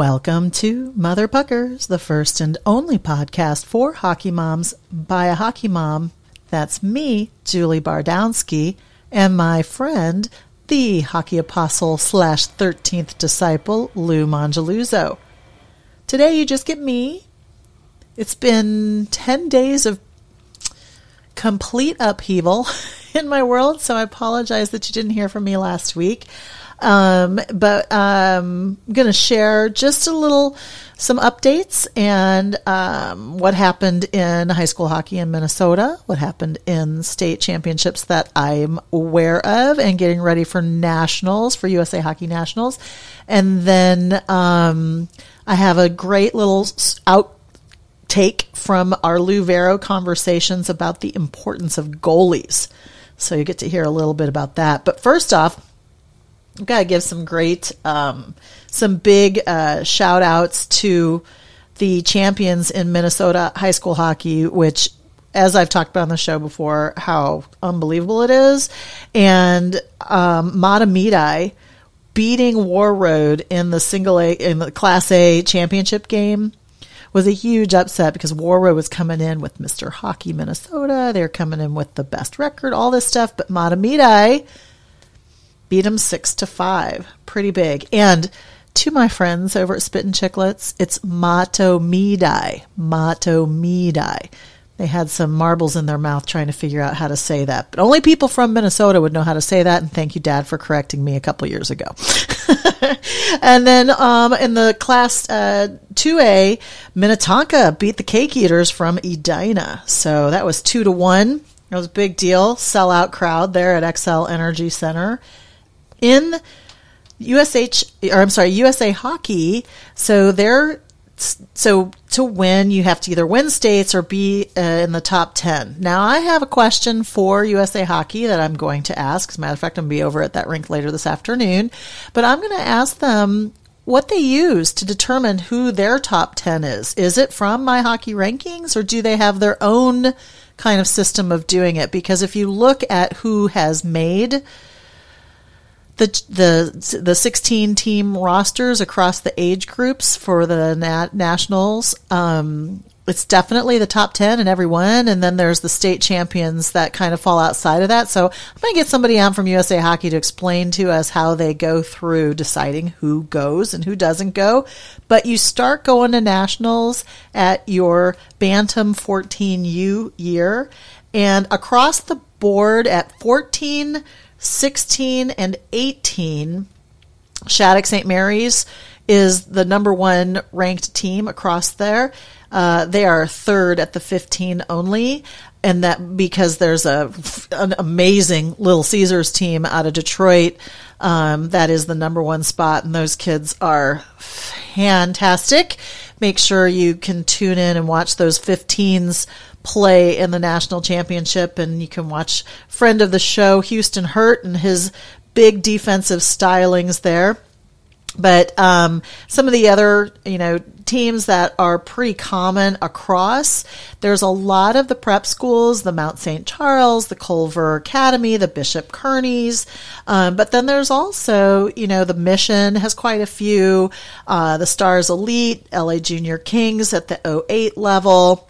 Welcome to Mother Puckers, the first and only podcast for hockey moms by a hockey mom. That's me, Julie Bardowski, and my friend, the hockey apostle slash 13th disciple, Lou Mongeluzzo. Today you just get me. It's been 10 days of complete upheaval in my world, so I apologize that you didn't hear from me last week. Um, but um, I'm going to share just a little, some updates and um, what happened in high school hockey in Minnesota, what happened in state championships that I'm aware of, and getting ready for nationals, for USA Hockey Nationals. And then um, I have a great little outtake from our Lou Vairo conversations about the importance of goalies. So you get to hear a little bit about that. But first off, I've got to give some great, um, some big uh, shout outs to the champions in Minnesota high school hockey, which, as I've talked about on the show before, how unbelievable it is. And um, Mahtomedi beating Warroad in the single A, in the Class A championship game was a huge upset because Warroad was coming in with Mr. Hockey Minnesota. They're coming in with the best record, all this stuff. But Mahtomedi beat them six to five. Pretty big. And to my friends over at Spittin Chiclets, it's Mato Midai. Mato Mahtomedi. They had some marbles in their mouth trying to figure out how to say that. But only people from Minnesota would know how to say that. And thank you, Dad, for correcting me a couple years ago. and then um, in the class uh, 2A, Minnetonka beat the Cake Eaters from Edina. So that was two to one. It was a big deal. Sellout crowd there at Xcel Energy Center in USH or I'm sorry, USA Hockey. So they're so to win, you have to either win states or be uh, in the top 10. Now, I have a question for USA Hockey that I'm going to ask. As a matter of fact, I'm going to be over at that rink later this afternoon. But I'm going to ask them what they use to determine who their top 10 is. Is it from My Hockey Rankings or do they have their own kind of system of doing it? Because if you look at who has made the the the 16 team rosters across the age groups for the nat- nationals. Um, it's definitely the top 10 and everyone. And then there's the state champions that kind of fall outside of that. So I'm going to get somebody on from USA Hockey to explain to us how they go through deciding who goes and who doesn't go. But you start going to nationals at your Bantam 14U year. And across the board at 14, 16 and 18, Shattuck St. Mary's is the number one ranked team across there. Uh, they are third at the 15 only, and that because there's a an amazing Little Caesars team out of Detroit um, that is the number one spot, and those kids are fantastic. Make sure you can tune in and watch those 15s play in the national championship, and you can watch friend of the show Houston Hurt and his big defensive stylings there. But um, some of the other, you know, teams that are pretty common across, there's a lot of the prep schools, the Mount St. Charles, the Culver Academy, the Bishop Kearney's. Um, but then there's also, you know, the Mission has quite a few, uh, the Stars Elite, LA Junior Kings at the 08 level.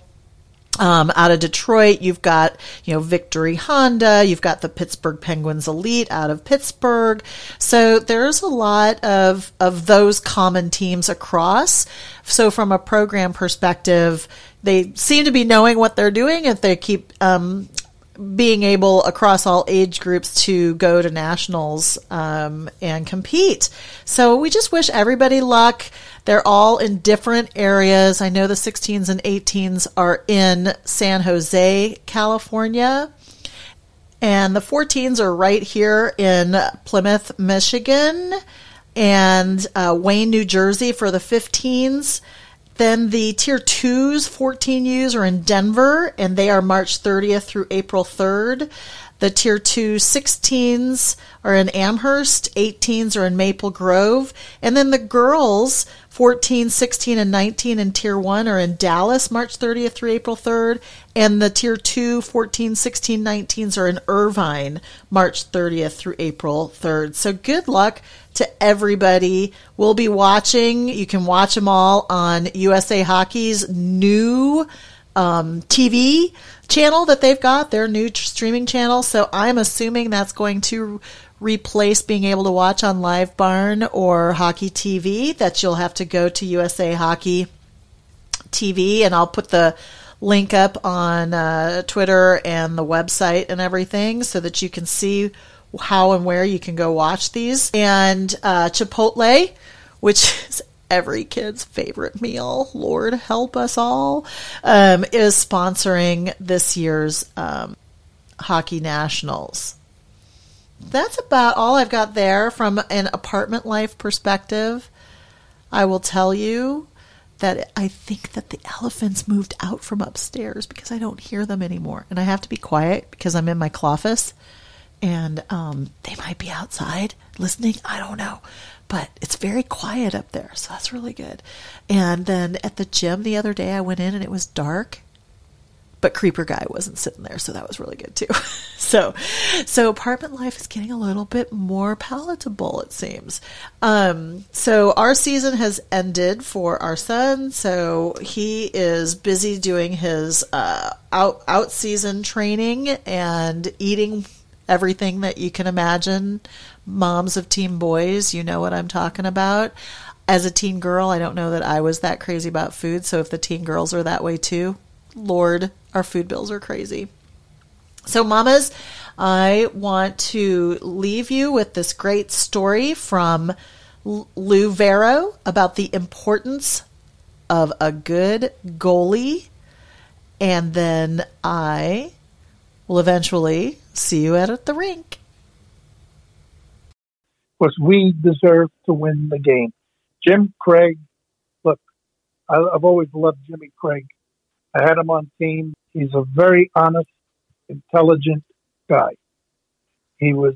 Um, out of Detroit, you've got, you know, Victory Honda, you've got the Pittsburgh Penguins Elite out of Pittsburgh. So there's a lot of, of those common teams across. So from a program perspective, they seem to be knowing what they're doing if they keep, um, being able across all age groups to go to nationals um, and compete. So we just wish everybody luck. They're all in different areas. I know the 16s and 18s are in San Jose, California. And the 14s are right here in Plymouth, Michigan, and uh, Wayne, New Jersey for the 15s. Then the tier twos, 14Us, are in Denver, and they are March 30th through April 3rd. The Tier 2 16s are in Amherst, 18s are in Maple Grove, and then the girls 14, 16, and 19 in Tier 1 are in Dallas, March 30th through April 3rd. And the Tier 2, 14, 16, 19s are in Irvine, March 30th through April 3rd. So good luck to everybody. We'll be watching. You can watch them all on USA Hockey's new um, TV channel that they've got, their new streaming channel. So I'm assuming that's going to replace being able to watch on LiveBarn or Hockey TV, that you'll have to go to USA Hockey TV, and I'll put the link up on uh, Twitter and the website and everything so that you can see how and where you can go watch these. And uh, Chipotle, which is every kid's favorite meal, Lord help us all, um, is sponsoring this year's um, Hockey Nationals that's about all I've got there from an apartment life perspective. I will tell you that I think that the elephants moved out from upstairs because I don't hear them anymore. And I have to be quiet because I'm in my cloffice and um, they might be outside listening. I don't know. But it's very quiet up there, so that's really good. And then at the gym the other day, I went in and it was dark but creeper guy wasn't sitting there so that was really good too. So so apartment life is getting a little bit more palatable it seems. Um, so our season has ended for our son so he is busy doing his uh, out out season training and eating everything that you can imagine moms of teen boys you know what i'm talking about as a teen girl i don't know that i was that crazy about food so if the teen girls are that way too Lord, our food bills are crazy. So, mamas, I want to leave you with this great story from Lou Vairo about the importance of a good goalie. And then I will eventually see you at the rink. Because we deserve to win the game. Jim Craig, look, I've always loved Jimmy Craig. I had him on team. He's a very honest, intelligent guy. He was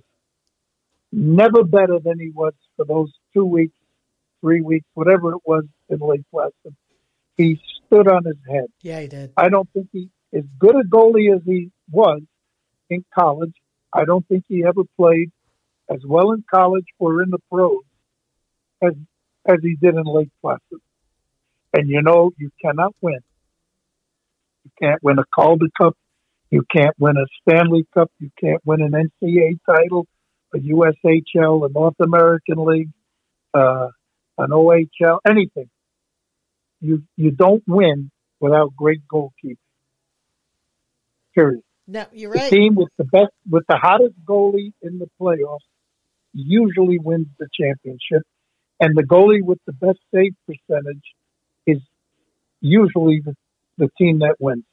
never better than he was for those two weeks, three weeks, whatever it was in Lake Placid. He stood on his head. Yeah, he did. I don't think he, as good a goalie as he was in college, I don't think he ever played as well in college or in the pros as as he did in Lake Placid. And you know, you cannot win you can't win a Calder Cup. You can't win a Stanley Cup. You can't win an NCAA title, a USHL, a North American League, uh, an OHL, anything. You you don't win without great goalkeeping. Period. No, you're right. The team with the best, with the hottest goalie in the playoffs, usually wins the championship, and the goalie with the best save percentage is usually the the team that wins.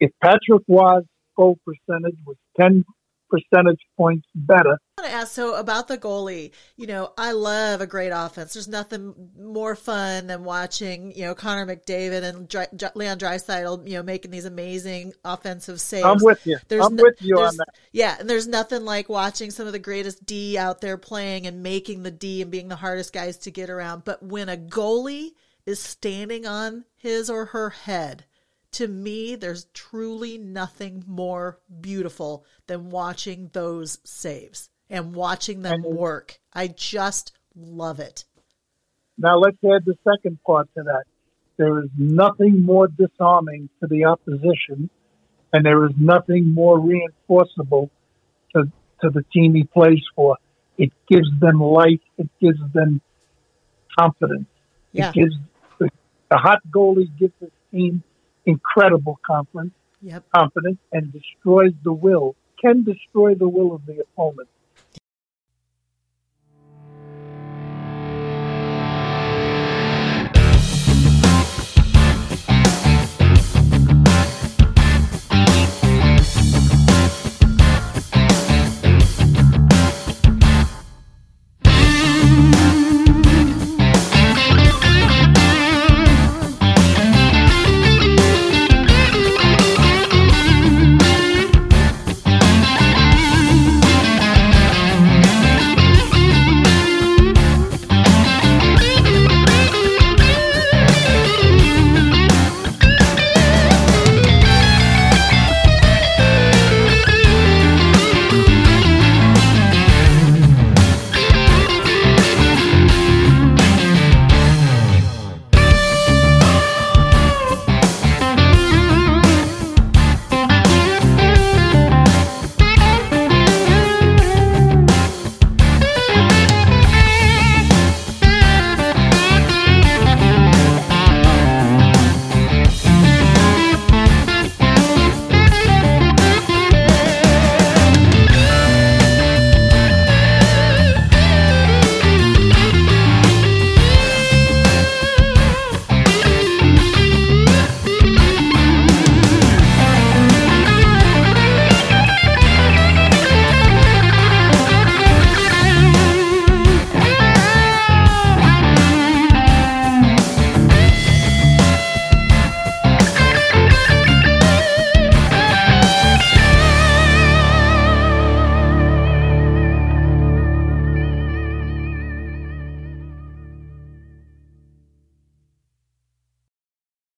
If Patrick Roy's goal percentage was 10 percentage points better. Want to ask so about the goalie. You know, I love a great offense. There's nothing more fun than watching you know Connor McDavid and Dry, Leon Draisaitl, you know, making these amazing offensive saves. I'm with you. There's I'm no, with you on that. Yeah, and there's nothing like watching some of the greatest D out there playing and making the D and being the hardest guys to get around. But when a goalie is standing on his or her head to me, there's truly nothing more beautiful than watching those saves and watching them work. I just love it. Now, let's add the second part to that. There is nothing more disarming to the opposition, and there is nothing more reinforceable to, to the team he plays for. It gives them life, it gives them confidence. Yeah. It gives the, the hot goalie gives his team incredible confidence, yep. confidence and destroys the will, can destroy the will of the opponent.